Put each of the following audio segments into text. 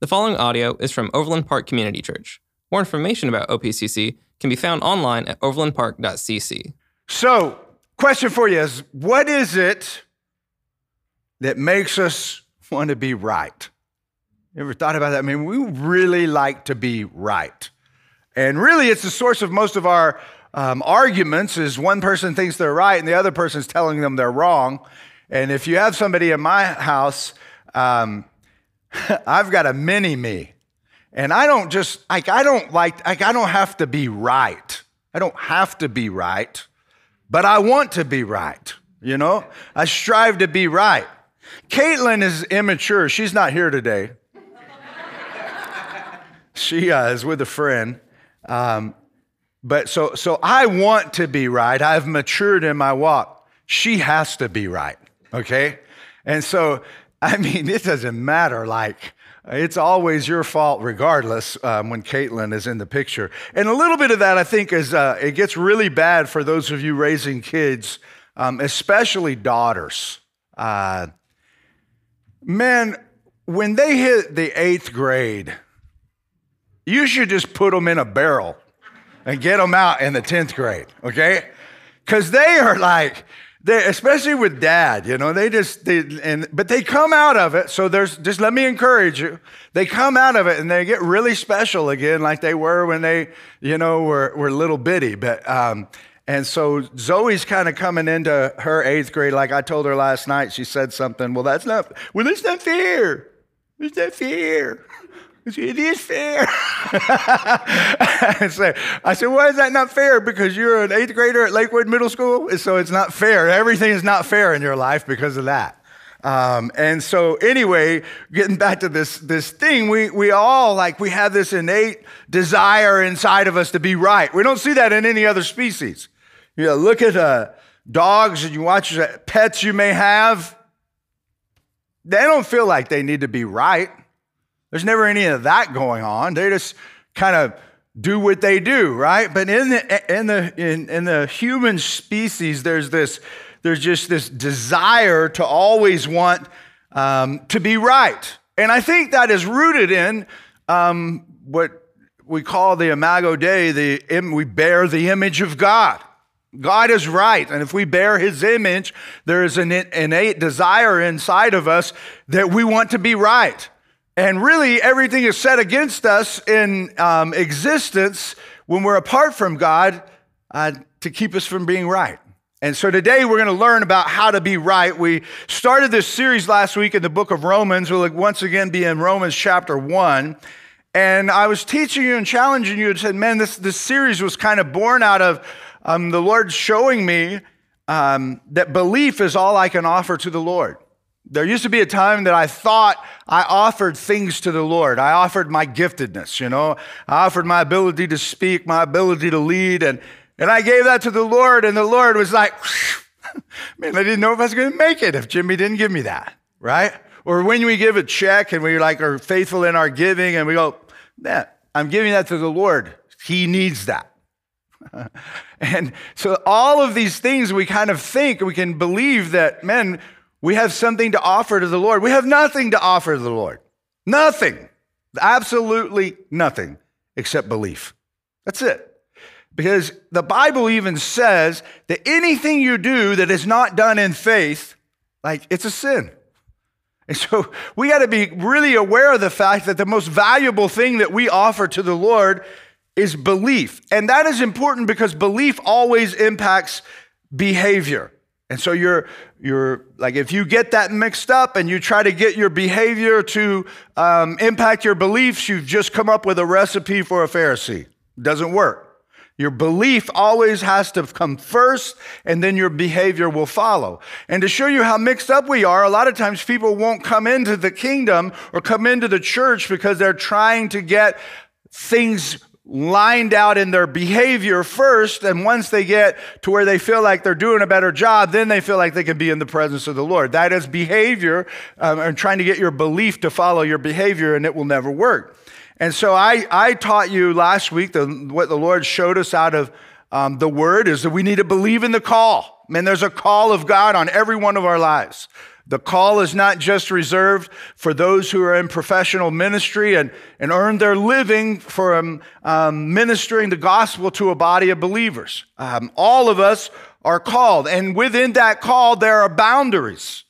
The following audio is from Overland Park Community Church. More information about OPCC can be found online at overlandpark.cc. So, question for you is what is it that makes us want to be right? You ever thought about that? I mean, we really like to be right. And really, it's the source of most of our um, arguments is one person thinks they're right and the other person's telling them they're wrong. And if you have somebody in my house, um, I've got a mini me. And I don't just, like, I don't like, like, I don't have to be right. I don't have to be right, but I want to be right. You know, I strive to be right. Caitlin is immature. She's not here today. she uh, is with a friend. Um, but so, so I want to be right. I've matured in my walk. She has to be right. Okay. And so, I mean, it doesn't matter. Like, it's always your fault, regardless, um, when Caitlin is in the picture. And a little bit of that, I think, is uh, it gets really bad for those of you raising kids, um, especially daughters. Uh, man, when they hit the eighth grade, you should just put them in a barrel and get them out in the 10th grade, okay? Because they are like, they, especially with dad, you know, they just, they, and, but they come out of it. So there's, just let me encourage you. They come out of it and they get really special again, like they were when they, you know, were, were little bitty. But, um, and so Zoe's kind of coming into her eighth grade. Like I told her last night, she said something. Well, that's not, well, that's not fair. It's not fair. It is fair. I, said, I said, why is that not fair? Because you're an eighth grader at Lakewood Middle School, so it's not fair. Everything is not fair in your life because of that. Um, and so, anyway, getting back to this this thing, we we all like we have this innate desire inside of us to be right. We don't see that in any other species. You know, look at uh, dogs and you watch pets you may have. They don't feel like they need to be right. There's never any of that going on. They just kind of do what they do, right? But in the in the in, in the human species, there's this there's just this desire to always want um, to be right, and I think that is rooted in um, what we call the Imago Dei. The we bear the image of God. God is right. And if we bear his image, there is an innate desire inside of us that we want to be right. And really, everything is set against us in um, existence when we're apart from God uh, to keep us from being right. And so today we're going to learn about how to be right. We started this series last week in the book of Romans. We'll once again be in Romans chapter 1. And I was teaching you and challenging you and said, man, this, this series was kind of born out of um, the Lord showing me um, that belief is all I can offer to the Lord. There used to be a time that I thought I offered things to the Lord. I offered my giftedness, you know. I offered my ability to speak, my ability to lead, and, and I gave that to the Lord, and the Lord was like, man, I didn't know if I was going to make it if Jimmy didn't give me that, right? Or when we give a check and we like are faithful in our giving and we go, man, I'm giving that to the Lord. He needs that. and so all of these things we kind of think, we can believe that, man, we have something to offer to the Lord. We have nothing to offer to the Lord. Nothing. Absolutely nothing except belief. That's it. Because the Bible even says that anything you do that is not done in faith, like it's a sin. And so we got to be really aware of the fact that the most valuable thing that we offer to the Lord is belief. And that is important because belief always impacts behavior. And so you're you're like if you get that mixed up and you try to get your behavior to um, impact your beliefs, you've just come up with a recipe for a Pharisee. Doesn't work. Your belief always has to come first, and then your behavior will follow. And to show you how mixed up we are, a lot of times people won't come into the kingdom or come into the church because they're trying to get things lined out in their behavior first. And once they get to where they feel like they're doing a better job, then they feel like they can be in the presence of the Lord. That is behavior um, and trying to get your belief to follow your behavior, and it will never work. And so I, I taught you last week the, what the Lord showed us out of um, the word is that we need to believe in the call. Man, there's a call of God on every one of our lives. The call is not just reserved for those who are in professional ministry and, and earn their living from um, ministering the gospel to a body of believers. Um, all of us are called, and within that call, there are boundaries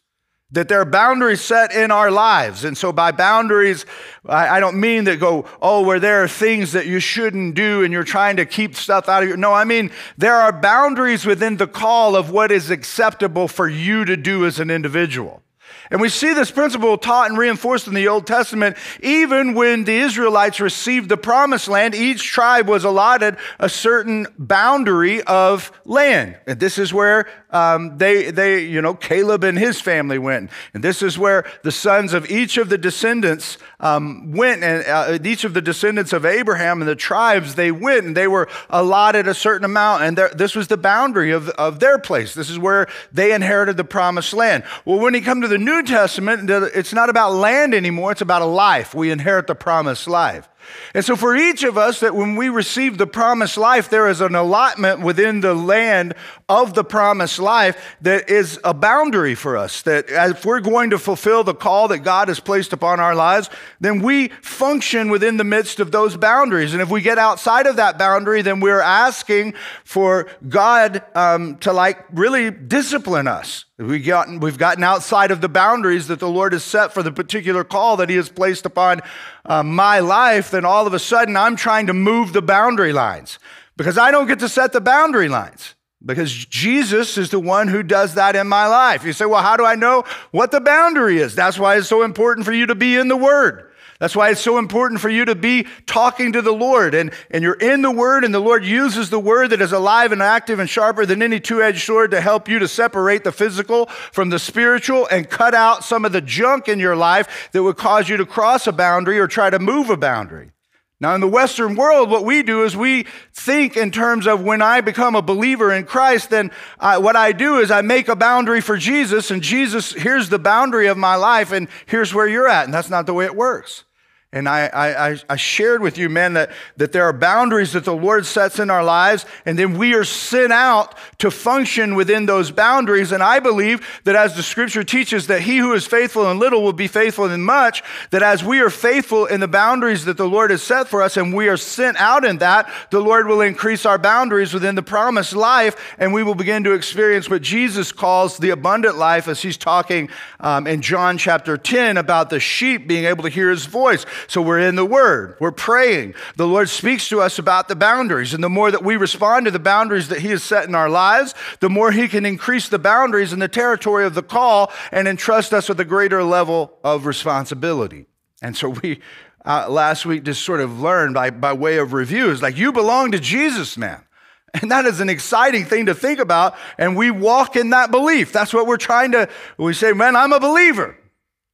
that there are boundaries set in our lives. And so, by boundaries, I, don't mean that go, oh, where there are things that you shouldn't do and you're trying to keep stuff out of your. No, I mean, there are boundaries within the call of what is acceptable for you to do as an individual. And we see this principle taught and reinforced in the Old Testament. Even when the Israelites received the promised land, each tribe was allotted a certain boundary of land. And this is where um, they, they, you know, Caleb and his family went. And this is where the sons of each of the descendants um, went, and uh, each of the descendants of Abraham and the tribes, they went, and they were allotted a certain amount. And there, this was the boundary of, of their place. This is where they inherited the promised land. Well, when you come to the New Testament, it's not about land anymore, it's about a life. We inherit the promised life. And so, for each of us, that when we receive the promised life, there is an allotment within the land of the promised life that is a boundary for us. That if we're going to fulfill the call that God has placed upon our lives, then we function within the midst of those boundaries. And if we get outside of that boundary, then we're asking for God um, to like really discipline us. We've gotten, we've gotten outside of the boundaries that the Lord has set for the particular call that He has placed upon uh, my life, then all of a sudden I'm trying to move the boundary lines because I don't get to set the boundary lines because Jesus is the one who does that in my life. You say, well, how do I know what the boundary is? That's why it's so important for you to be in the Word. That's why it's so important for you to be talking to the Lord. And, and you're in the Word, and the Lord uses the Word that is alive and active and sharper than any two edged sword to help you to separate the physical from the spiritual and cut out some of the junk in your life that would cause you to cross a boundary or try to move a boundary. Now, in the Western world, what we do is we think in terms of when I become a believer in Christ, then I, what I do is I make a boundary for Jesus, and Jesus, here's the boundary of my life, and here's where you're at. And that's not the way it works. And I, I, I, shared with you, men, that, that there are boundaries that the Lord sets in our lives, and then we are sent out to function within those boundaries. And I believe that as the scripture teaches that he who is faithful in little will be faithful in much, that as we are faithful in the boundaries that the Lord has set for us and we are sent out in that, the Lord will increase our boundaries within the promised life, and we will begin to experience what Jesus calls the abundant life as he's talking um, in John chapter 10 about the sheep being able to hear his voice. So we're in the Word, we're praying. The Lord speaks to us about the boundaries. And the more that we respond to the boundaries that He has set in our lives, the more He can increase the boundaries in the territory of the call and entrust us with a greater level of responsibility. And so we, uh, last week, just sort of learned by, by way of review is like, you belong to Jesus, man. And that is an exciting thing to think about. And we walk in that belief. That's what we're trying to, we say, man, I'm a believer.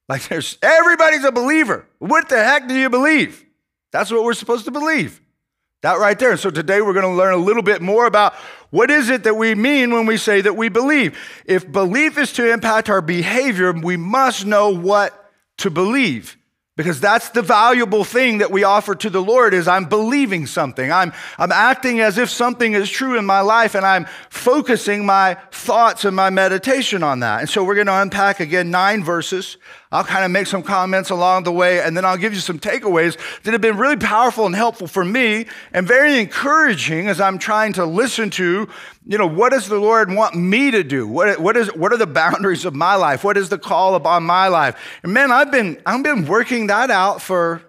Like there's everybody's a believer. What the heck do you believe? That's what we're supposed to believe. That right there. So today we're going to learn a little bit more about what is it that we mean when we say that we believe. If belief is to impact our behavior, we must know what to believe because that's the valuable thing that we offer to the lord is i'm believing something i'm, I'm acting as if something is true in my life and i'm focusing my thoughts and my meditation on that and so we're going to unpack again nine verses I'll kind of make some comments along the way, and then I'll give you some takeaways that have been really powerful and helpful for me and very encouraging as I'm trying to listen to, you know, what does the Lord want me to do? What, what, is, what are the boundaries of my life? What is the call upon my life? And man, I've been, I've been working that out for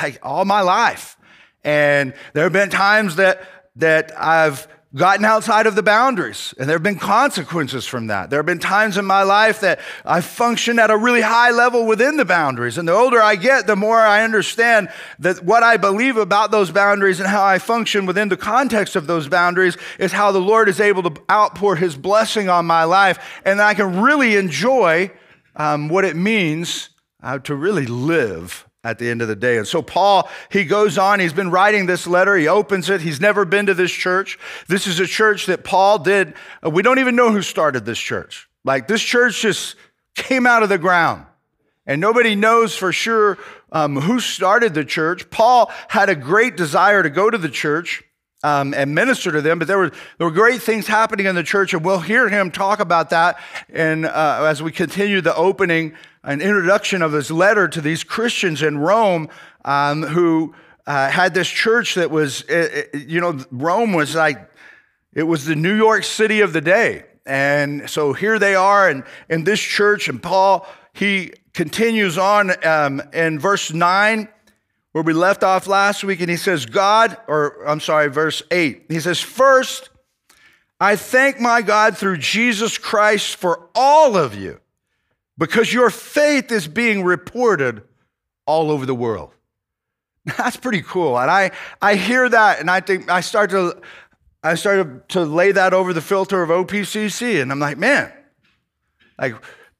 like all my life. And there have been times that, that I've gotten outside of the boundaries, and there have been consequences from that. There have been times in my life that I functioned at a really high level within the boundaries. And the older I get, the more I understand that what I believe about those boundaries and how I function within the context of those boundaries is how the Lord is able to outpour His blessing on my life, and I can really enjoy um, what it means uh, to really live at the end of the day. And so Paul, he goes on, he's been writing this letter, he opens it, he's never been to this church. This is a church that Paul did, we don't even know who started this church. Like this church just came out of the ground. And nobody knows for sure um, who started the church. Paul had a great desire to go to the church. Um, and minister to them. But there were, there were great things happening in the church, and we'll hear him talk about that and, uh, as we continue the opening and introduction of his letter to these Christians in Rome um, who uh, had this church that was, you know, Rome was like, it was the New York City of the day. And so here they are in, in this church, and Paul, he continues on um, in verse 9 where we left off last week, and he says, God, or I'm sorry, verse 8, he says, First, I thank my God through Jesus Christ for all of you, because your faith is being reported all over the world. That's pretty cool. And I, I hear that, and I think I start to I started to lay that over the filter of OPCC, and I'm like, man, like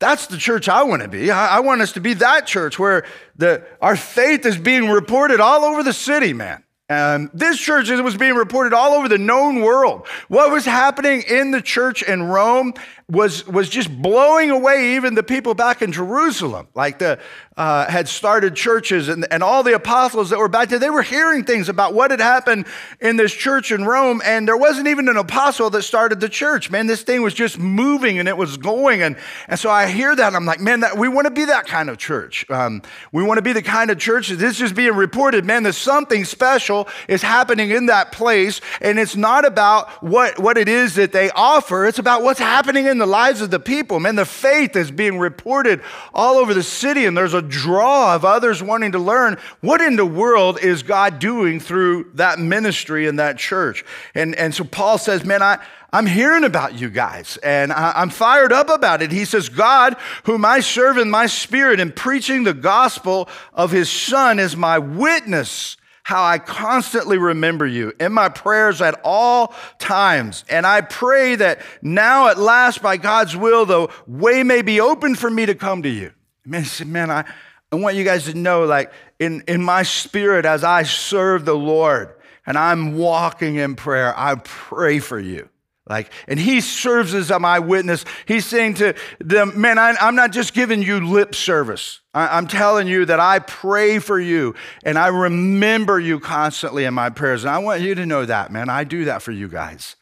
that's the church I want to be. I, I want us to be that church where the, our faith is being reported all over the city, man. This church was being reported all over the known world. What was happening in the church in Rome was, was just blowing away even the people back in Jerusalem. Like the, uh, had started churches and, and all the apostles that were back there, they were hearing things about what had happened in this church in Rome. And there wasn't even an apostle that started the church. Man, this thing was just moving and it was going. And, and so I hear that and I'm like, man, that, we want to be that kind of church. Um, we want to be the kind of church that this is being reported. Man, there's something special is happening in that place. And it's not about what, what it is that they offer. It's about what's happening in the lives of the people. Man, the faith is being reported all over the city and there's a draw of others wanting to learn what in the world is God doing through that ministry in that church. And, and so Paul says, Man, I, I'm hearing about you guys and I, am fired up about it. He says, God, whom I serve in my spirit in preaching the gospel of his son, is my witness how I constantly remember you in my prayers at all times. And I pray that now at last, by God's will, the way may be open for me to come to you. Man, man, I, I want you guys to know, like, in, in my spirit, as I serve the Lord and I'm walking in prayer, I pray for you. Like, and he serves as my witness. He's saying to them, man, I, am not just giving you lip service. I, I'm telling you that I pray for you and I remember you constantly in my prayers. And I want you to know that, man. I do that for you guys.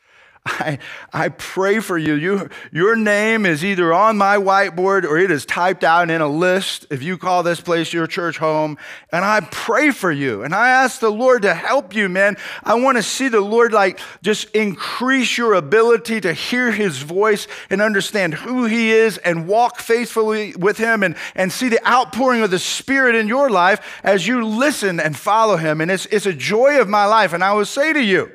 I, I pray for you. you. Your name is either on my whiteboard or it is typed out in a list if you call this place your church home. And I pray for you. And I ask the Lord to help you, man. I want to see the Lord like just increase your ability to hear his voice and understand who he is and walk faithfully with him and, and see the outpouring of the Spirit in your life as you listen and follow him. And it's, it's a joy of my life. And I will say to you,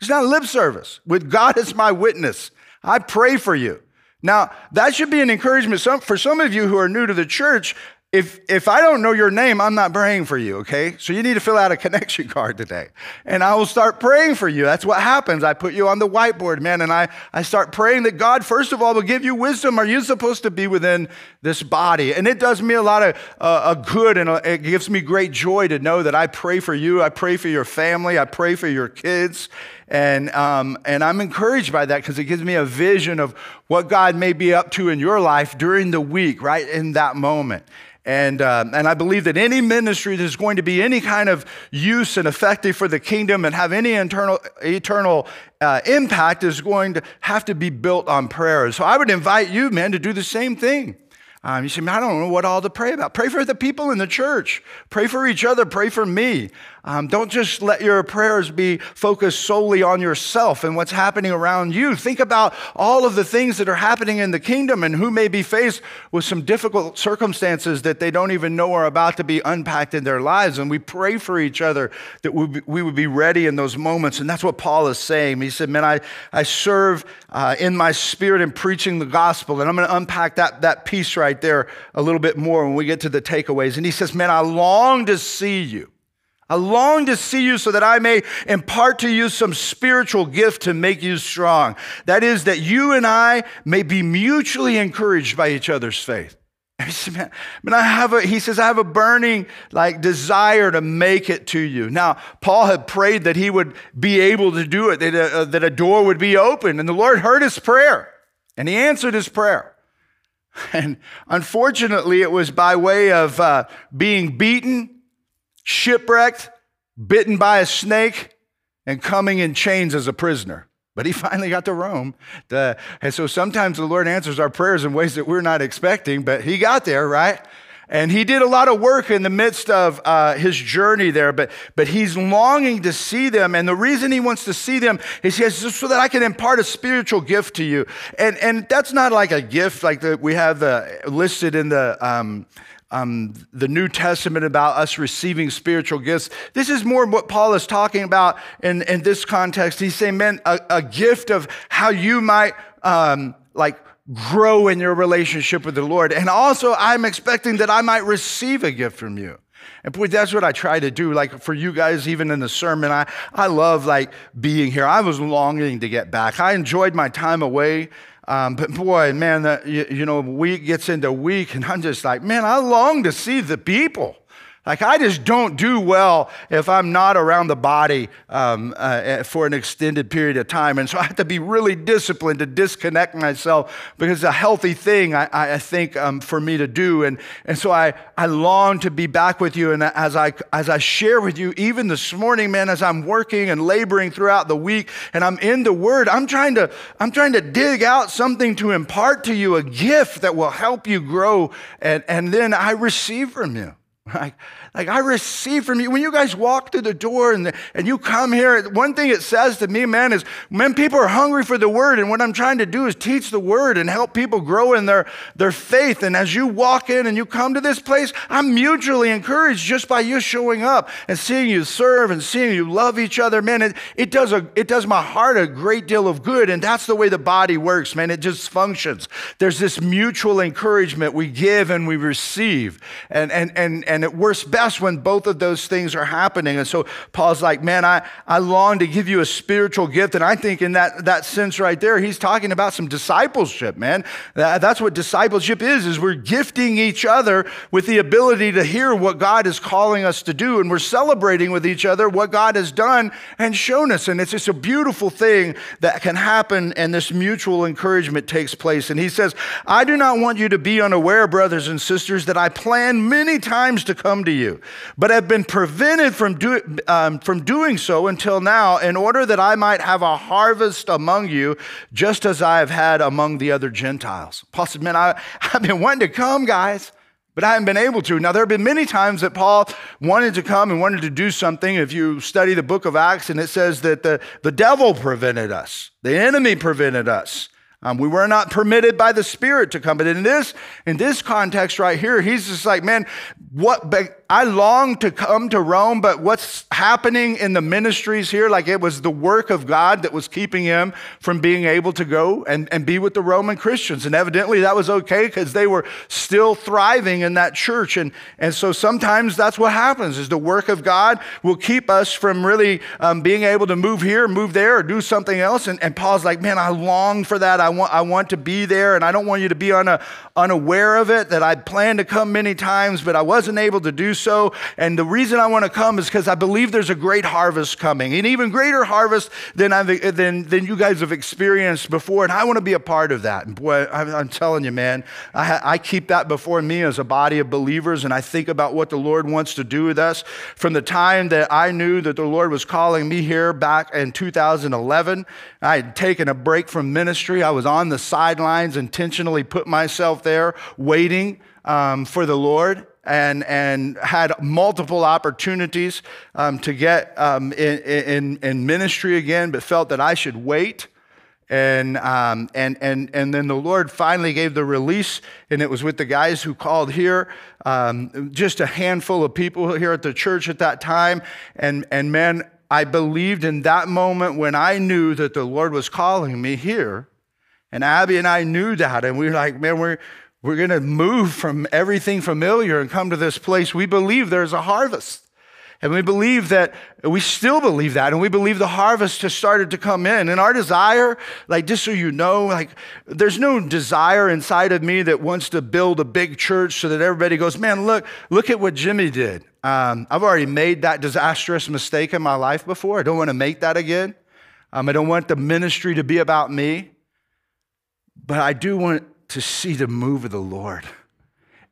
it's not lip service. With God as my witness, I pray for you. Now, that should be an encouragement for some of you who are new to the church. If, if I don't know your name, I'm not praying for you, okay? So you need to fill out a connection card today. And I will start praying for you. That's what happens. I put you on the whiteboard, man, and I, I start praying that God, first of all, will give you wisdom. Are you supposed to be within this body? And it does me a lot of uh, a good, and uh, it gives me great joy to know that I pray for you. I pray for your family. I pray for your kids. And, um, and I'm encouraged by that because it gives me a vision of what God may be up to in your life during the week, right in that moment. And, uh, and I believe that any ministry that's going to be any kind of use and effective for the kingdom and have any internal, eternal uh, impact is going to have to be built on prayer. So I would invite you, men, to do the same thing. Um, you say, man, I don't know what all to pray about. Pray for the people in the church. Pray for each other. Pray for me. Um, don't just let your prayers be focused solely on yourself and what's happening around you. Think about all of the things that are happening in the kingdom and who may be faced with some difficult circumstances that they don't even know are about to be unpacked in their lives. And we pray for each other that we would be ready in those moments. And that's what Paul is saying. He said, Man, I, I serve uh, in my spirit in preaching the gospel. And I'm going to unpack that, that piece right there a little bit more when we get to the takeaways. And he says, Man, I long to see you. I long to see you so that I may impart to you some spiritual gift to make you strong. That is, that you and I may be mutually encouraged by each other's faith. Man, I have a, he says, I have a burning like desire to make it to you. Now, Paul had prayed that he would be able to do it, that a, uh, that a door would be open. And the Lord heard his prayer and he answered his prayer. And unfortunately, it was by way of uh, being beaten shipwrecked, bitten by a snake, and coming in chains as a prisoner. But he finally got to Rome. The, and so sometimes the Lord answers our prayers in ways that we're not expecting, but he got there, right? And he did a lot of work in the midst of uh, his journey there, but, but he's longing to see them. And the reason he wants to see them is he says, so that I can impart a spiritual gift to you. And, and that's not like a gift like we have the, listed in the, um, um, the New Testament about us receiving spiritual gifts. This is more what Paul is talking about in, in this context. He's saying, man, a, a gift of how you might um, like grow in your relationship with the Lord. And also, I'm expecting that I might receive a gift from you. And boy, that's what I try to do. Like for you guys, even in the sermon, I, I love like being here. I was longing to get back. I enjoyed my time away. Um, but boy, man, you, you know, week gets into week, and I'm just like, man, I long to see the people. Like, I just don't do well if I'm not around the body um, uh, eh, for an extended period of time. And so I have to be really disciplined to disconnect myself because it's a healthy thing, I, I think, um, for me to do. And, and so I, I long to be back with you. And as I, as I share with you, even this morning, man, as I'm working and laboring throughout the week and I'm in the Word, I'm trying to, I'm trying to dig out something to impart to you, a gift that will help you grow. And, and then I receive from you. Like, like I receive from you. When you guys walk through the door and, and you come here, one thing it says to me, man, is when people are hungry for the word. And what I'm trying to do is teach the word and help people grow in their, their faith. And as you walk in and you come to this place, I'm mutually encouraged just by you showing up and seeing you serve and seeing you love each other. Man, it, it, does, a, it does my heart a great deal of good. And that's the way the body works, man. It just functions. There's this mutual encouragement we give and we receive. And, and, and, and it works best when both of those things are happening. And so Paul's like, man, I, I long to give you a spiritual gift. And I think in that, that sense right there, he's talking about some discipleship, man. That, that's what discipleship is, is we're gifting each other with the ability to hear what God is calling us to do. And we're celebrating with each other what God has done and shown us. And it's just a beautiful thing that can happen. And this mutual encouragement takes place. And he says, I do not want you to be unaware, brothers and sisters, that I planned many times to come to you, but have been prevented from, do, um, from doing so until now, in order that I might have a harvest among you, just as I have had among the other Gentiles. Paul said, Man, I, I've been wanting to come, guys but I haven't been able to. Now, there have been many times that Paul wanted to come and wanted to do something. If you study the book of Acts, and it says that the, the devil prevented us, the enemy prevented us. Um, we were not permitted by the Spirit to come. But in this, in this context right here, he's just like, man, what I long to come to Rome, but what's happening in the ministries here, like it was the work of God that was keeping him from being able to go and, and be with the Roman Christians. And evidently that was okay because they were still thriving in that church. And, and so sometimes that's what happens is the work of God will keep us from really um, being able to move here, move there, or do something else. And, and Paul's like, man, I long for that. I want, I want to be there. And I don't want you to be a, unaware of it, that I'd planned to come many times, but I wasn't able to do so. And the reason I want to come is because I believe there's a great harvest coming, an even greater harvest than, I've, than, than you guys have experienced before. And I want to be a part of that. And boy, I'm telling you, man, I, I keep that before me as a body of believers, and I think about what the Lord wants to do with us. From the time that I knew that the Lord was calling me here back in 2011, I had taken a break from ministry. I was on the sidelines, intentionally put myself there waiting um, for the Lord and, and had multiple opportunities um, to get um, in, in, in, ministry again, but felt that I should wait. And, um, and, and, and then the Lord finally gave the release, and it was with the guys who called here, um, just a handful of people here at the church at that time. And, and man, I believed in that moment when I knew that the Lord was calling me here and Abby and I knew that. And we were like, man, we're, we're going to move from everything familiar and come to this place. We believe there's a harvest. And we believe that, we still believe that, and we believe the harvest has started to come in. And our desire, like just so you know, like there's no desire inside of me that wants to build a big church so that everybody goes, man, look, look at what Jimmy did. Um, I've already made that disastrous mistake in my life before. I don't want to make that again. Um, I don't want the ministry to be about me. But I do want to see the move of the Lord.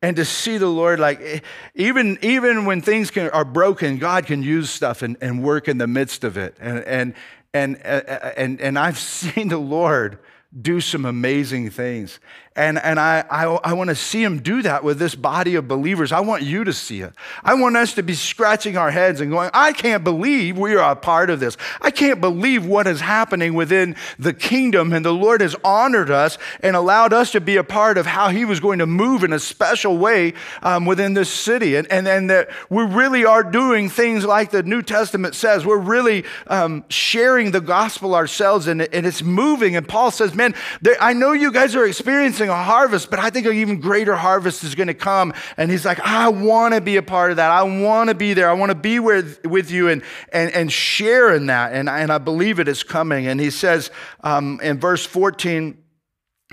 and to see the Lord, like eh, even, even when things can, are broken, God can use stuff and, and work in the midst of it. And, and, and, eh, eh, and, and I've seen the Lord do some amazing things. And, and I, I, I want to see him do that with this body of believers. I want you to see it. I want us to be scratching our heads and going, I can't believe we are a part of this. I can't believe what is happening within the kingdom. And the Lord has honored us and allowed us to be a part of how he was going to move in a special way um, within this city. And, and, and that we really are doing things like the New Testament says. We're really um, sharing the gospel ourselves and, and it's moving. And Paul says, man, there, I know you guys are experiencing a harvest, but I think an even greater harvest is going to come. And he's like, I want to be a part of that. I want to be there. I want to be with, with you and, and, and share in that. And, and I believe it is coming. And he says um, in verse 14,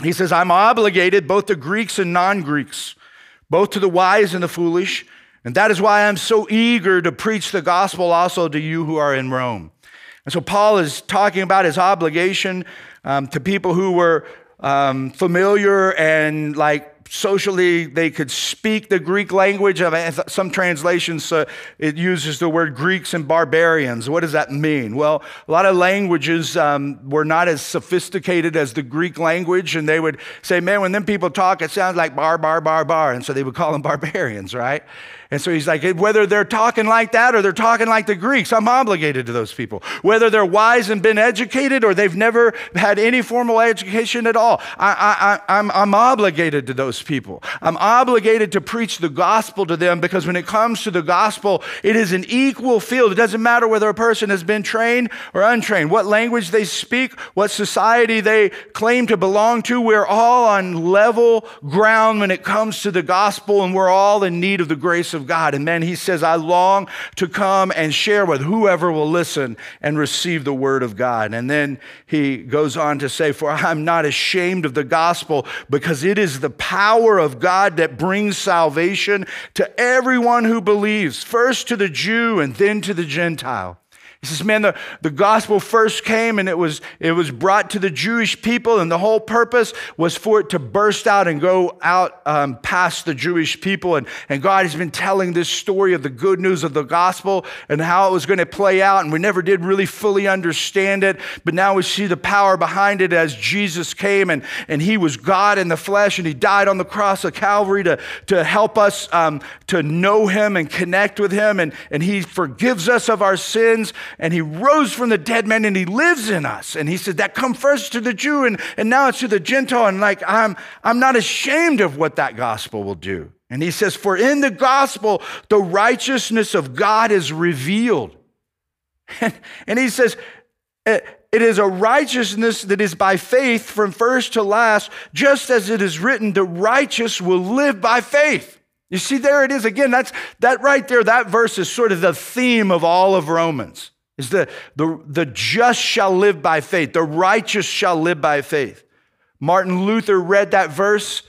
he says, I'm obligated both to Greeks and non Greeks, both to the wise and the foolish. And that is why I'm so eager to preach the gospel also to you who are in Rome. And so Paul is talking about his obligation um, to people who were um, familiar and like socially they could speak the Greek language. Some translations, uh, it uses the word Greeks and barbarians. What does that mean? Well, a lot of languages um, were not as sophisticated as the Greek language, and they would say, man, when them people talk, it sounds like bar, bar, bar, bar. And so they would call them barbarians, right? And so he's like, whether they're talking like that or they're talking like the Greeks, I'm obligated to those people. Whether they're wise and been educated or they've never had any formal education at all, I, I'm, I'm obligated to those people. I'm obligated to preach the gospel to them because when it comes to the gospel, it is an equal field. It doesn't matter whether a person has been trained or untrained, what language they speak, what society they claim to belong to. We're all on level ground when it comes to the gospel, and we're all in need of the grace of of God. And then he says, I long to come and share with whoever will listen and receive the word of God. And then he goes on to say, For I'm not ashamed of the gospel because it is the power of God that brings salvation to everyone who believes, first to the Jew and then to the Gentile. He says, man, the, the gospel first came and it was, it was brought to the Jewish people, and the whole purpose was for it to burst out and go out um, past the Jewish people. And, and God has been telling this story of the good news of the gospel and how it was going to play out. And we never did really fully understand it, but now we see the power behind it as Jesus came and, and he was God in the flesh and he died on the cross of Calvary to, to help us um, to know him and connect with him. And, and he forgives us of our sins and he rose from the dead man and he lives in us. And he said, That come first to the Jew and, and now it's to the Gentile. And like, I'm, I'm not ashamed of what that gospel will do. And he says, For in the gospel, the righteousness of God is revealed. And, and he says, it is a righteousness that is by faith from first to last, just as it is written, the righteous will live by faith. You see, there it is again. That's that right there, that verse is sort of the theme of all of Romans is the, the, the just shall live by faith, the righteous shall live by faith. Martin Luther read that verse,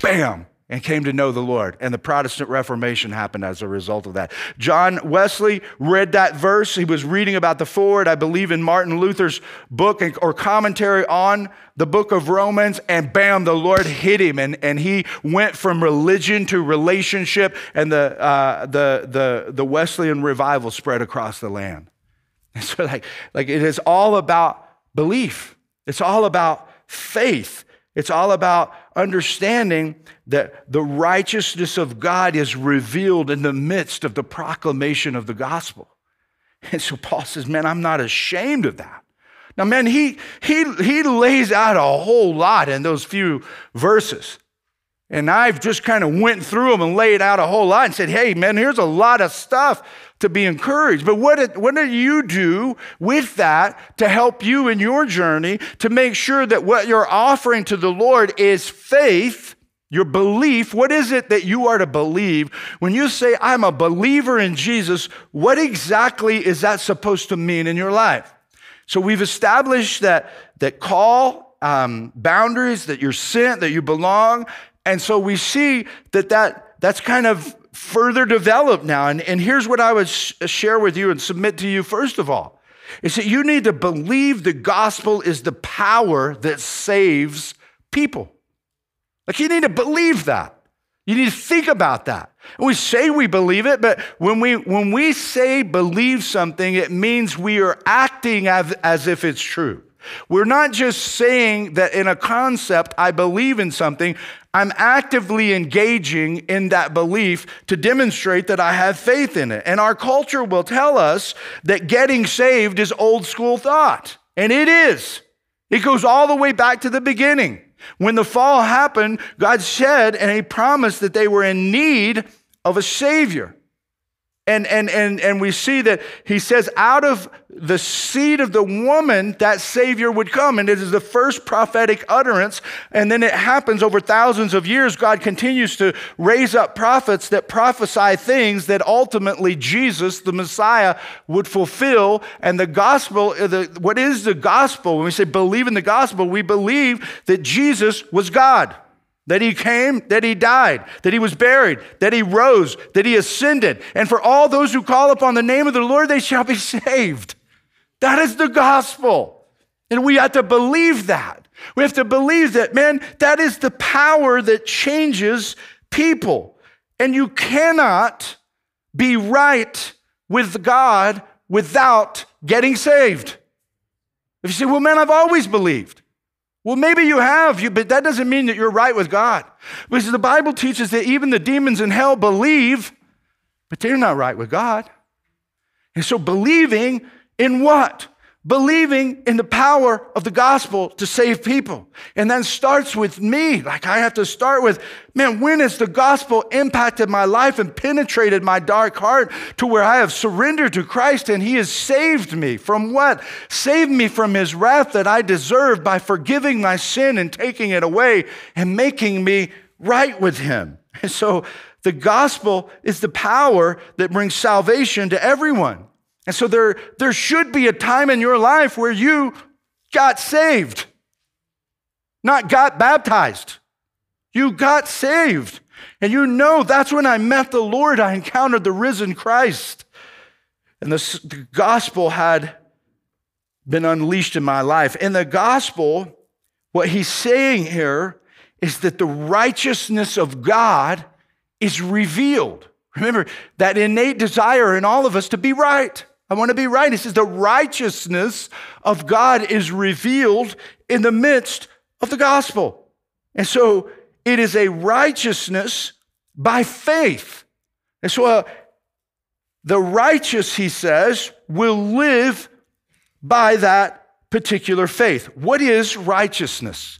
bam, and came to know the Lord. And the Protestant Reformation happened as a result of that. John Wesley read that verse. He was reading about the forward, I believe, in Martin Luther's book or commentary on the book of Romans, and bam, the Lord hit him. And, and he went from religion to relationship, and the, uh, the, the, the Wesleyan revival spread across the land. And so, like, like it is all about belief. It's all about faith. It's all about understanding that the righteousness of God is revealed in the midst of the proclamation of the gospel. And so Paul says, Man, I'm not ashamed of that. Now, man, he, he, he lays out a whole lot in those few verses. And I've just kind of went through them and laid out a whole lot and said, hey, man, here's a lot of stuff to be encouraged. But what, what do you do with that to help you in your journey to make sure that what you're offering to the Lord is faith, your belief? What is it that you are to believe? When you say, I'm a believer in Jesus, what exactly is that supposed to mean in your life? So we've established that, that call, um, boundaries, that you're sent, that you belong, and so we see that, that that's kind of further developed now. And, and here's what I would sh- uh, share with you and submit to you first of all is that you need to believe the gospel is the power that saves people. Like you need to believe that. You need to think about that. We say we believe it, but when we, when we say believe something, it means we are acting as, as if it's true. We're not just saying that in a concept, I believe in something. I'm actively engaging in that belief to demonstrate that I have faith in it. And our culture will tell us that getting saved is old school thought. And it is. It goes all the way back to the beginning. When the fall happened, God said and He promised that they were in need of a Savior. And, and, and, and we see that he says, out of the seed of the woman, that Savior would come. And it is the first prophetic utterance. And then it happens over thousands of years. God continues to raise up prophets that prophesy things that ultimately Jesus, the Messiah, would fulfill. And the gospel, uh, the, what is the gospel? When we say believe in the gospel, we believe that Jesus was God that he came, that he died, that he was buried, that he rose, that he ascended. And for all those who call upon the name of the Lord, they shall be saved. That is the gospel. And we have to believe that. We have to believe that, man, that is the power that changes people. And you cannot be right with God without getting saved. If you say, well, man, I've always believed. Well, maybe you have, but that doesn't mean that you're right with God. Because the Bible teaches that even the demons in hell believe, but they're not right with God. And so, believing in what? believing in the power of the gospel to save people. And that starts with me. Like I have to start with, man, when has the gospel impacted my life and penetrated my dark heart to where I have surrendered to Christ and he has saved me from what? Saved me from his wrath that I deserved by forgiving my sin and taking it away and making me right with him. And so the gospel is the power that brings salvation to everyone. And so there, there should be a time in your life where you got saved, not got baptized. You got saved. And you know that's when I met the Lord, I encountered the risen Christ. And the, the gospel had been unleashed in my life. In the gospel, what he's saying here is that the righteousness of God is revealed. Remember that innate desire in all of us to be right. I want to be right. He says the righteousness of God is revealed in the midst of the gospel. And so it is a righteousness by faith. And so uh, the righteous, he says, will live by that particular faith. What is righteousness?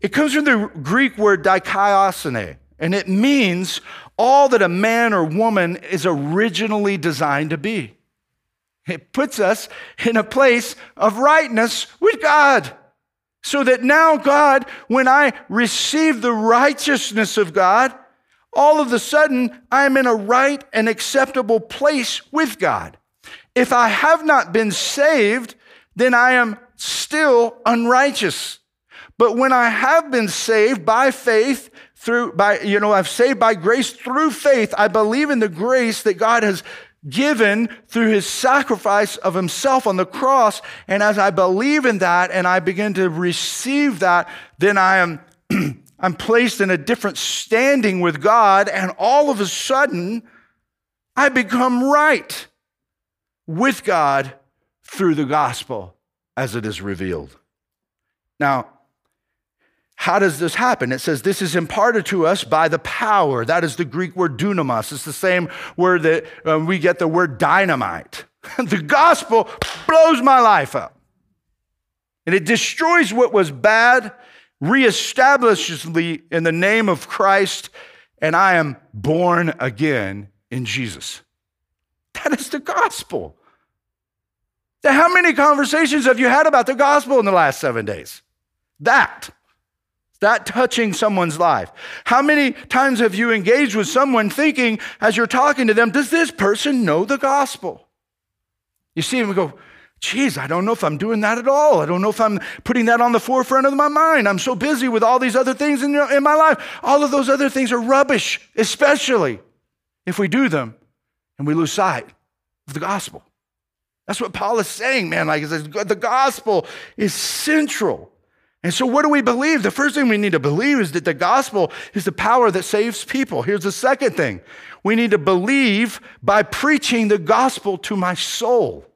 It comes from the Greek word dikaiosune, and it means all that a man or woman is originally designed to be. It puts us in a place of rightness with God. So that now, God, when I receive the righteousness of God, all of a sudden I'm in a right and acceptable place with God. If I have not been saved, then I am still unrighteous. But when I have been saved by faith, through by you know I've saved by grace through faith, I believe in the grace that God has given through his sacrifice of himself on the cross. And as I believe in that and I begin to receive that, then I am I'm placed in a different standing with God, and all of a sudden, I become right with God through the gospel as it is revealed. Now, how does this happen? It says this is imparted to us by the power. That is the Greek word dunamis. It's the same word that uh, we get the word dynamite. the gospel blows my life up. And it destroys what was bad, reestablishes me in the name of Christ, and I am born again in Jesus. That is the gospel. How many conversations have you had about the gospel in the last seven days? That that touching someone's life? How many times have you engaged with someone thinking, as you're talking to them, does this person know the gospel? You see them go, geez, I don't know if I'm doing that at all. I don't know if I'm putting that on the forefront of my mind. I'm so busy with all these other things in, in my life. All of those other things are rubbish, especially if we do them and we lose sight of the gospel. That's what Paul is saying, man. Like, he says, the gospel is central And so, what do we believe? The first thing we need to believe is that the gospel is the power that saves people. Here's the second thing we need to believe by preaching the gospel to my soul.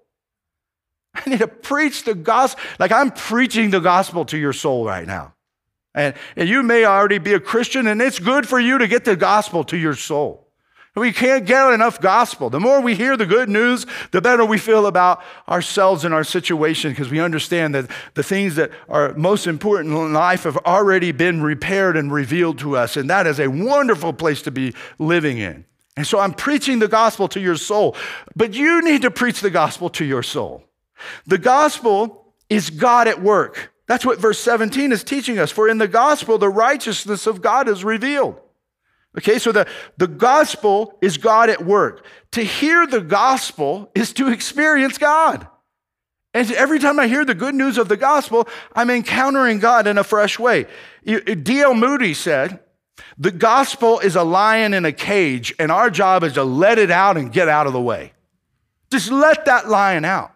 I need to preach the gospel. Like I'm preaching the gospel to your soul right now. And, and you may already be a Christian, and it's good for you to get the gospel to your soul. We can't get enough gospel. The more we hear the good news, the better we feel about ourselves and our situation because we understand that the things that are most important in life have already been repaired and revealed to us. And that is a wonderful place to be living in. And so I'm preaching the gospel to your soul, but you need to preach the gospel to your soul. The gospel is God at work. That's what verse 17 is teaching us. For in the gospel, the righteousness of God is revealed. Okay, so the, the gospel is God at work. To hear the gospel is to experience God. And every time I hear the good news of the gospel, I'm encountering God in a fresh way. D.L. Moody said, The gospel is a lion in a cage, and our job is to let it out and get out of the way. Just let that lion out.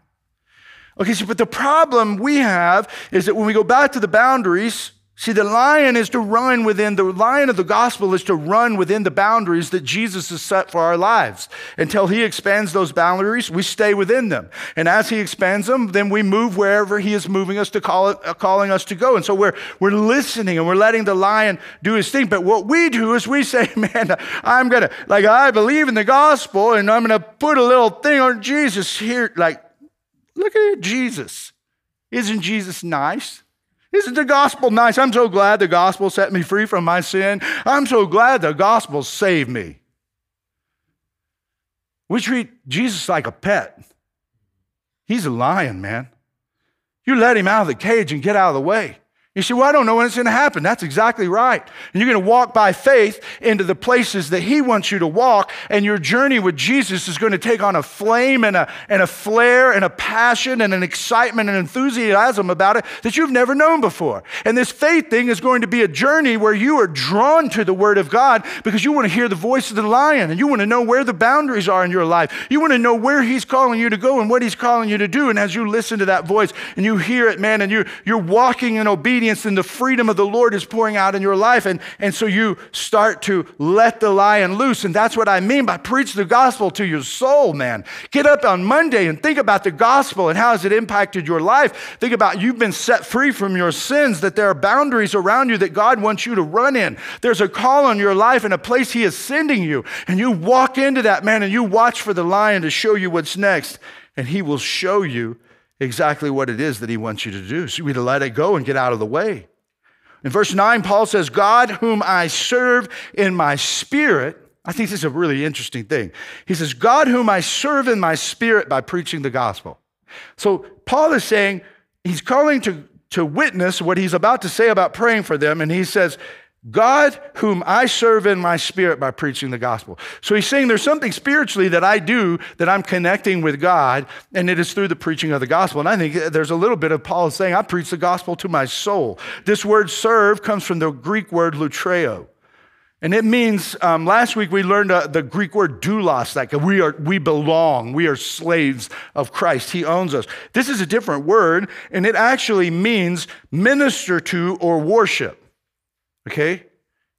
Okay, so, but the problem we have is that when we go back to the boundaries, see, the lion is to run within, the lion of the gospel is to run within the boundaries that Jesus has set for our lives. Until he expands those boundaries, we stay within them. And as he expands them, then we move wherever he is moving us to call uh, calling us to go. And so we're, we're listening and we're letting the lion do his thing. But what we do is we say, man, I'm going to, like, I believe in the gospel and I'm going to put a little thing on Jesus here, like, Look at Jesus. Isn't Jesus nice? Isn't the gospel nice? I'm so glad the gospel set me free from my sin. I'm so glad the gospel saved me. We treat Jesus like a pet. He's a lion, man. You let him out of the cage and get out of the way. You say, Well, I don't know when it's going to happen. That's exactly right. And you're going to walk by faith into the places that He wants you to walk, and your journey with Jesus is going to take on a flame and a, and a flare and a passion and an excitement and enthusiasm about it that you've never known before. And this faith thing is going to be a journey where you are drawn to the Word of God because you want to hear the voice of the lion and you want to know where the boundaries are in your life. You want to know where He's calling you to go and what He's calling you to do. And as you listen to that voice and you hear it, man, and you, you're walking in obedience obedience and the freedom of the Lord is pouring out in your life. And, and so you start to let the lion loose. And that's what I mean by preach the gospel to your soul, man. Get up on Monday and think about the gospel and how has it impacted your life. Think about you've been set free from your sins, that there are boundaries around you that God wants you to run in. There's a call on your life and a place He is sending you. And you walk into that, man, and you watch for the lion to show you what's next. And He will show you exactly what it is that he wants you to do. So we to let it go and get out of the way. In verse 9, Paul says, God, whom I serve in my spirit, I think this is a really interesting thing. He says, God, whom I serve in my spirit by preaching the gospel. So Paul is saying, he's calling to, to witness what he's about to say about praying for them, and he says, God, whom I serve in my spirit by preaching the gospel. So he's saying there's something spiritually that I do that I'm connecting with God, and it is through the preaching of the gospel. And I think there's a little bit of Paul saying, I preach the gospel to my soul. This word serve comes from the Greek word lutreo. And it means, um, last week we learned uh, the Greek word doulos, like we, are, we belong, we are slaves of Christ. He owns us. This is a different word, and it actually means minister to or worship. Okay?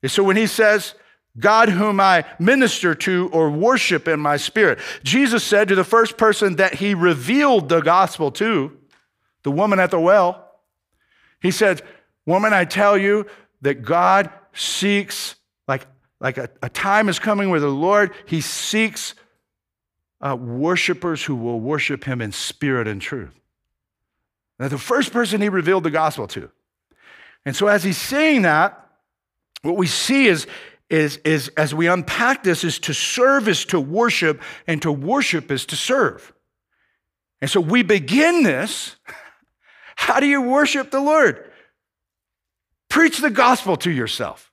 And so when he says, God whom I minister to or worship in my spirit, Jesus said to the first person that he revealed the gospel to, the woman at the well, he said, Woman, I tell you that God seeks, like, like a, a time is coming where the Lord, he seeks uh, worshipers who will worship him in spirit and truth. Now, the first person he revealed the gospel to. And so as he's saying that, what we see is, is, is as we unpack this, is to serve is to worship, and to worship is to serve. And so we begin this. How do you worship the Lord? Preach the gospel to yourself.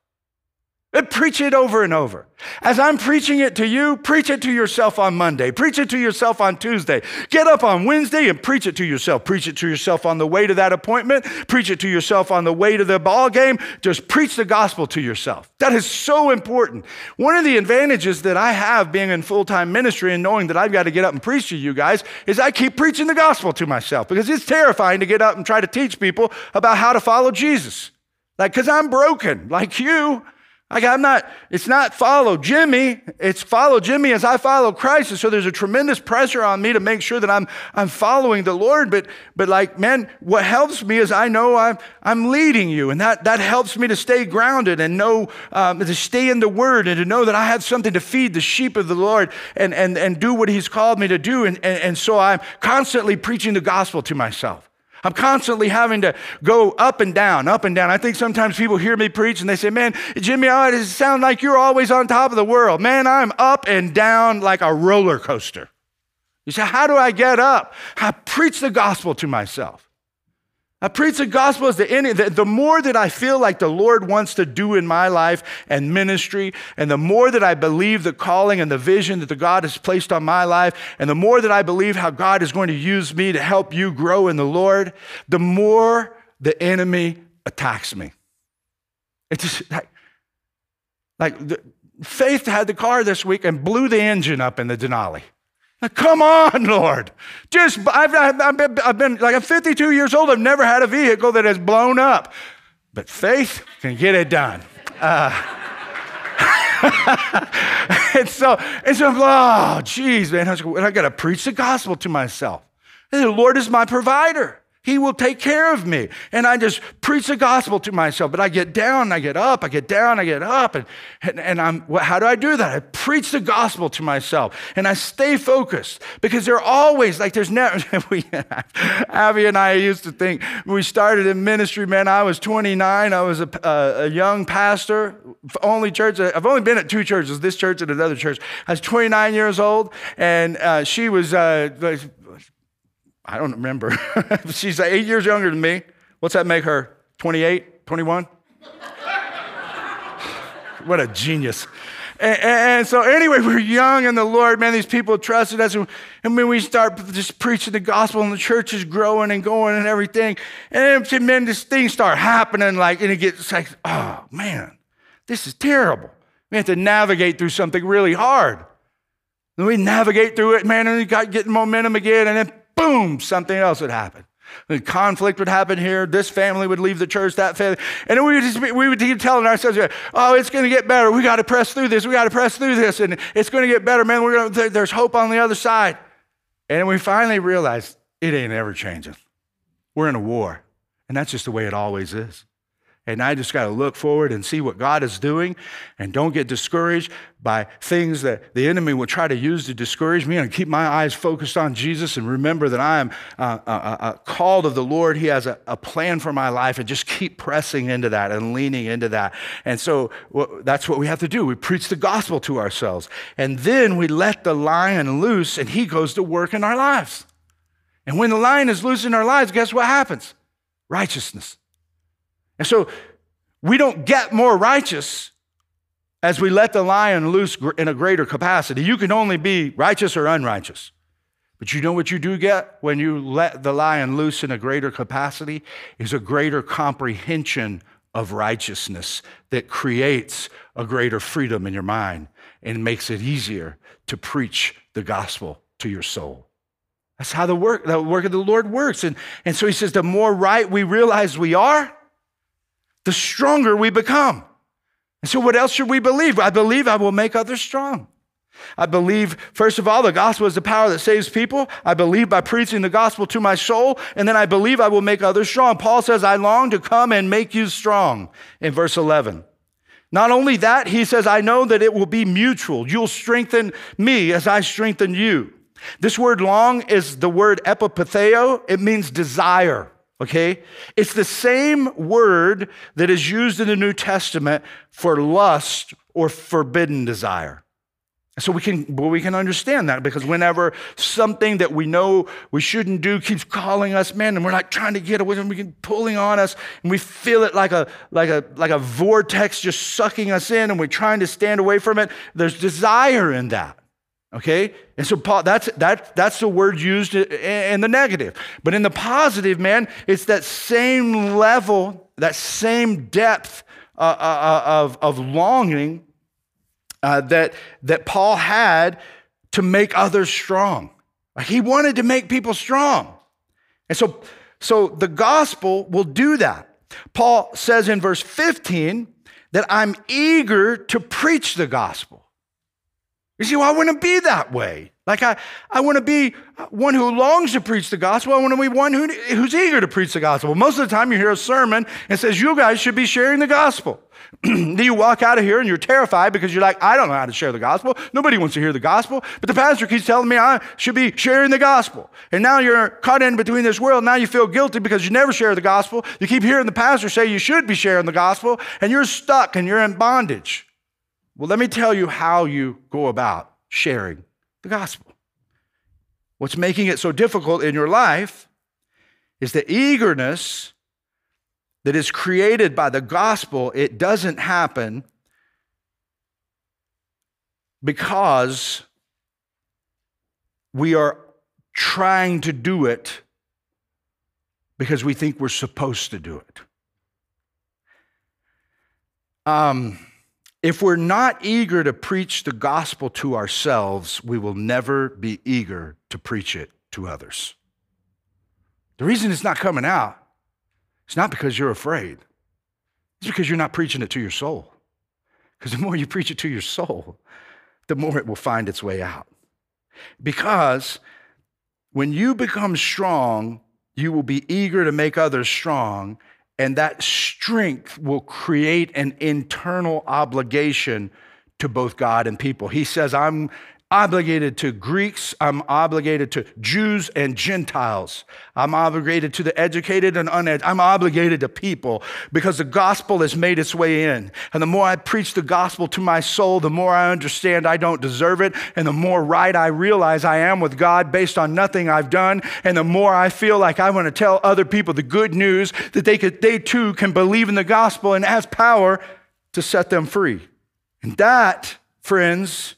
Preach it over and over. As I'm preaching it to you, preach it to yourself on Monday. Preach it to yourself on Tuesday. Get up on Wednesday and preach it to yourself. Preach it to yourself on the way to that appointment. Preach it to yourself on the way to the ball game. Just preach the gospel to yourself. That is so important. One of the advantages that I have being in full time ministry and knowing that I've got to get up and preach to you guys is I keep preaching the gospel to myself because it's terrifying to get up and try to teach people about how to follow Jesus. Like, because I'm broken, like you. Like I'm not, it's not follow Jimmy, it's follow Jimmy as I follow Christ. And so there's a tremendous pressure on me to make sure that I'm I'm following the Lord. But but like, man, what helps me is I know I'm I'm leading you. And that that helps me to stay grounded and know um, to stay in the word and to know that I have something to feed the sheep of the Lord and and and do what he's called me to do. And, and, and so I'm constantly preaching the gospel to myself. I'm constantly having to go up and down, up and down. I think sometimes people hear me preach and they say, Man, Jimmy, it sounds like you're always on top of the world. Man, I'm up and down like a roller coaster. You say, How do I get up? I preach the gospel to myself. I preach the gospel as the, any, the, the more that I feel like the Lord wants to do in my life and ministry, and the more that I believe the calling and the vision that the God has placed on my life, and the more that I believe how God is going to use me to help you grow in the Lord, the more the enemy attacks me. It's just like, like the, Faith had the car this week and blew the engine up in the Denali. Come on, Lord. Just, I've, I've, been, I've been, like, I'm 52 years old. I've never had a vehicle that has blown up. But faith can get it done. Uh, and so, and so, oh, geez, man, I got to preach the gospel to myself. The Lord is my provider. He will take care of me. And I just preach the gospel to myself. But I get down, I get up, I get down, I get up. And, and, and I'm, how do I do that? I preach the gospel to myself and I stay focused because they're always like, there's never, we, Abby and I used to think we started in ministry, man. I was 29, I was a, a, a young pastor, only church, I've only been at two churches, this church and another church. I was 29 years old and uh, she was, uh, I don't remember. She's eight years younger than me. What's that make her? 28, 21? what a genius. And, and, so, anyway, we're young in the Lord, man. These people trusted us. And, when we start just preaching the gospel, and the church is growing and going and everything, and then this things start happening, like, and it gets like, oh, man, this is terrible. We have to navigate through something really hard. And we navigate through it, man, and we got getting momentum again, and then boom, something else would happen. The conflict would happen here. This family would leave the church, that family. And we would, just, we would keep telling ourselves, oh, it's going to get better. We got to press through this. We got to press through this. And it's going to get better, man. We're gonna, there's hope on the other side. And we finally realized it ain't ever changing. We're in a war. And that's just the way it always is. And I just got to look forward and see what God is doing and don't get discouraged by things that the enemy will try to use to discourage me and keep my eyes focused on Jesus and remember that I am uh, uh, uh, uh called of the Lord. He has a, a, plan for my life and just keep pressing into that and leaning into that. And so well, that's what we have to do. We preach the gospel to ourselves and then we let the lion loose and he goes to work in our lives. And when the lion is loose in our lives, guess what happens? Righteousness. And so we don't get more righteous as we let the lion loose in a greater capacity. You can only be righteous or unrighteous. But you know what you do get when you let the lion loose in a greater capacity? Is a greater comprehension of righteousness that creates a greater freedom in your mind and makes it easier to preach the gospel to your soul. That's how the work, the work of the Lord works. And, and so he says, the more right we realize we are, the stronger we become. And so, what else should we believe? I believe I will make others strong. I believe, first of all, the gospel is the power that saves people. I believe by preaching the gospel to my soul. And then I believe I will make others strong. Paul says, I long to come and make you strong in verse 11. Not only that, he says, I know that it will be mutual. You'll strengthen me as I strengthen you. This word long is the word epipatheo, it means desire okay? It's the same word that is used in the New Testament for lust or forbidden desire. So we can, well, we can understand that because whenever something that we know we shouldn't do keeps calling us, man, and we're like trying to get away, from we can pulling on us, and we feel it like a like a like a vortex just sucking us in, and we're trying to stand away from it. There's desire in that. Okay? And so Paul, that's that, that's the word used in the negative. But in the positive, man, it's that same level, that same depth uh, uh, uh of, of longing that, that Paul had to make others strong. He wanted to make people strong. And so, so the gospel will do that. Paul says in verse 15 that I'm eager to preach the gospel. You see, well, I want to be that way. Like I, I want to be one who longs to preach the gospel. I want to be one who, who's eager to preach the gospel. Most of the time you hear a sermon and says, you guys should be sharing the gospel. then you walk out of here and you're terrified because you're like, I don't know how to share the gospel. Nobody wants to hear the gospel. But the pastor keeps telling me I should be sharing the gospel. And now you're caught in between this world. Now you feel guilty because you never share the gospel. You keep hearing the pastor say you should be sharing the gospel and you're stuck and you're in bondage. Well, let me tell you how you go about sharing the gospel. What's making it so difficult in your life is the eagerness that is created by the gospel. It doesn't happen because we are trying to do it because we think we're supposed to do it. Um, if we're not eager to preach the gospel to ourselves, we will never be eager to preach it to others. The reason it's not coming out is not because you're afraid, it's because you're not preaching it to your soul. Because the more you preach it to your soul, the more it will find its way out. Because when you become strong, you will be eager to make others strong, and that strength will create an internal obligation to both God and people. He says, I'm obligated to Greeks, I'm obligated to Jews and Gentiles. I'm obligated to the educated and uneducated. I'm obligated to people because the gospel has made its way in. And the more I preach the gospel to my soul, the more I understand I don't deserve it, and the more right I realize I am with God based on nothing I've done, and the more I feel like I want to tell other people the good news that they could they too can believe in the gospel and has power to set them free. And that, friends,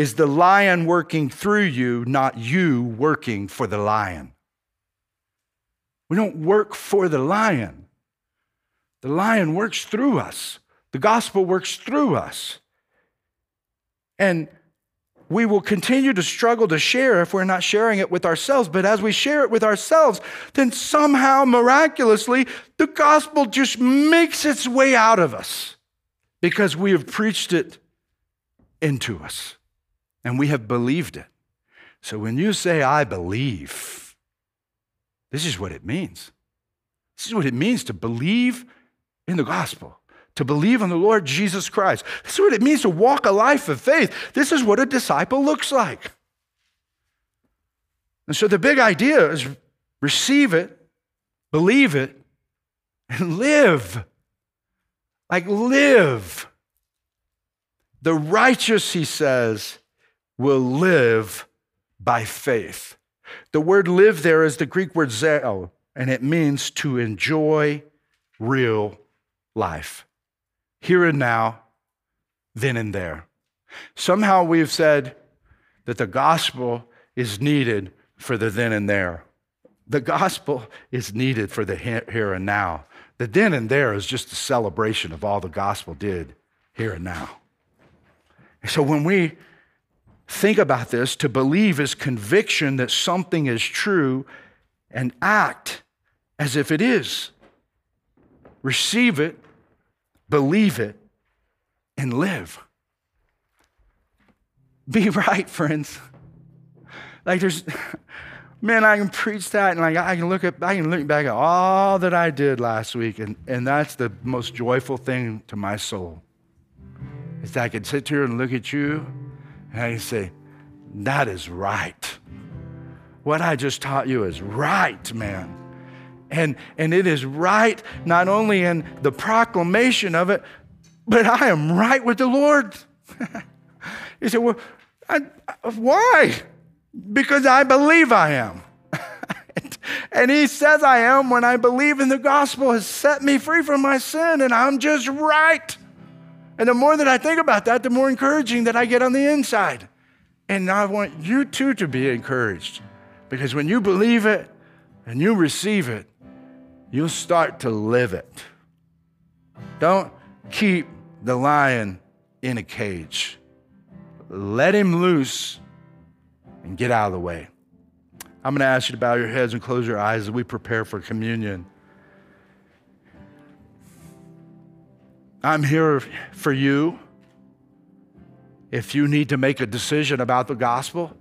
is the lion working through you, not you working for the lion. We don't work for the lion. The lion works through us. The gospel works through us. And we will continue to struggle to share if we're not sharing it with ourselves. But as we share it with ourselves, then somehow, miraculously, the gospel just makes its way out of us because we have preached it into us and we have believed it. So when you say, I believe, this is what it means. This is what it means to believe in the gospel, to believe in the Lord Jesus Christ. This is what it means to walk a life of faith. This is what a disciple looks like. And so the big idea is receive it, believe it, and live. Like live. The righteous, he says, will live by faith. The word live there is the Greek word zeo, and it means to enjoy real life. Here and now, then and there. Somehow we've said that the gospel is needed for the then and there. The gospel is needed for the here and now. The then and there is just a celebration of all the gospel did here and now. So when we think about this to believe is conviction that something is true and act as if it is. Receive it, believe it, and live. Be right, friends. Like there's man, I can preach that and like I can look at I can look back at all that I did last week, and, and that's the most joyful thing to my soul. Is that I can sit here and look at you and you say, That is right. What I just taught you is right, man. And, and it is right not only in the proclamation of it, but I am right with the Lord. you say, well, I, why? Because I believe I am. and he says I am when I believe in the gospel has set me free from my sin and I'm just right. And the more that I think about that, the more encouraging that I get on the inside. And I want you too to be encouraged because when you believe it and you receive it, you'll start to live it. Don't keep the lion in a cage. Let him loose and get out of the way. I'm going to ask you to bow your heads and close your eyes as we prepare for communion. I'm here for you. If you need to make a decision about the gospel,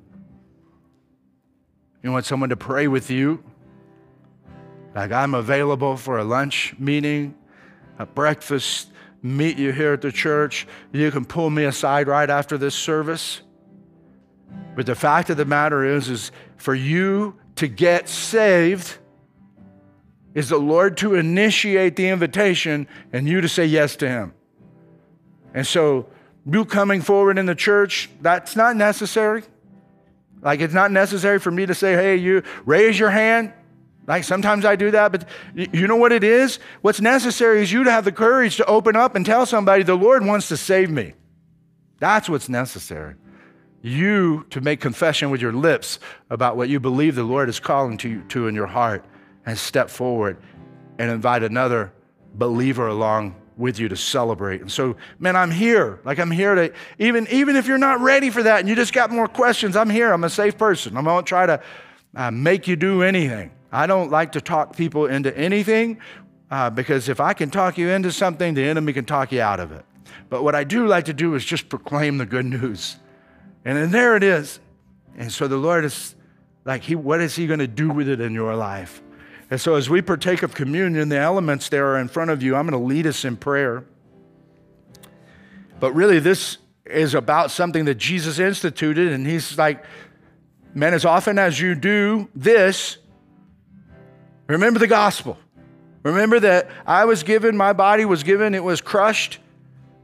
you want someone to pray with you, like I'm available for a lunch meeting, a breakfast, meet you here at the church. You can pull me aside right after this service. But the fact of the matter is, is for you to get saved is the Lord to initiate the invitation and you to say yes to Him. And so, you coming forward in the church, that's not necessary. Like, it's not necessary for me to say, hey, you raise your hand. Like, sometimes I do that, but you know what it is? What's necessary is you to have the courage to open up and tell somebody, the Lord wants to save me. That's what's necessary you to make confession with your lips about what you believe the Lord is calling to you to in your heart and step forward and invite another believer along with you to celebrate. And so, man, I'm here. Like I'm here to even even if you're not ready for that and you just got more questions, I'm here. I'm a safe person. I won't try to uh, make you do anything. I don't like to talk people into anything uh, because if I can talk you into something, the enemy can talk you out of it. But what I do like to do is just proclaim the good news. And then there it is. And so the Lord is like, he, what is He going to do with it in your life? And so as we partake of communion, the elements there are in front of you. I'm going to lead us in prayer. But really, this is about something that Jesus instituted. And He's like, Men, as often as you do this, remember the gospel. Remember that I was given, my body was given, it was crushed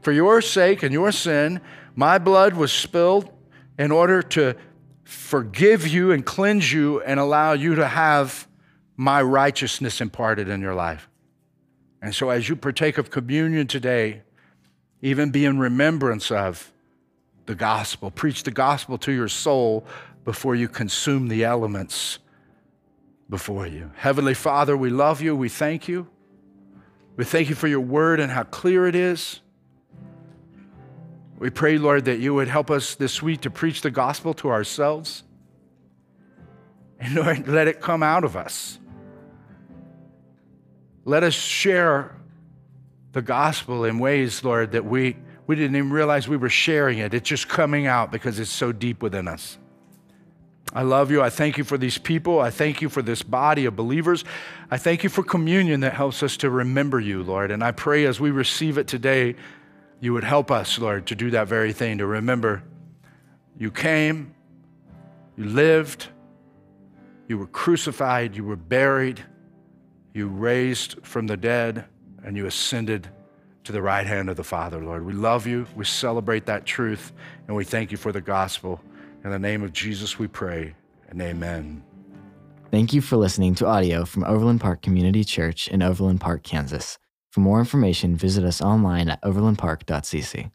for your sake and your sin. My blood was spilled in order to forgive you and cleanse you and allow you to have my righteousness imparted in your life. And so, as you partake of communion today, even be in remembrance of the gospel. Preach the gospel to your soul before you consume the elements before you. Heavenly Father, we love you. We thank you. We thank you for your word and how clear it is. We pray, Lord, that you would help us this week to preach the gospel to ourselves. And Lord, let it come out of us. Let us share the gospel in ways, Lord, that we, we didn't even realize we were sharing it. It's just coming out because it's so deep within us. I love you. I thank you for these people. I thank you for this body of believers. I thank you for communion that helps us to remember you, Lord. And I pray as we receive it today, you would help us, Lord, to do that very thing, to remember you came, you lived, you were crucified, you were buried, you raised from the dead, and you ascended to the right hand of the Father, Lord. We love you, we celebrate that truth, and we thank you for the gospel. In the name of Jesus, we pray, and amen. Thank you for listening to audio from Overland Park Community Church in Overland Park, Kansas. For more information, visit us online at overlandpark.cc.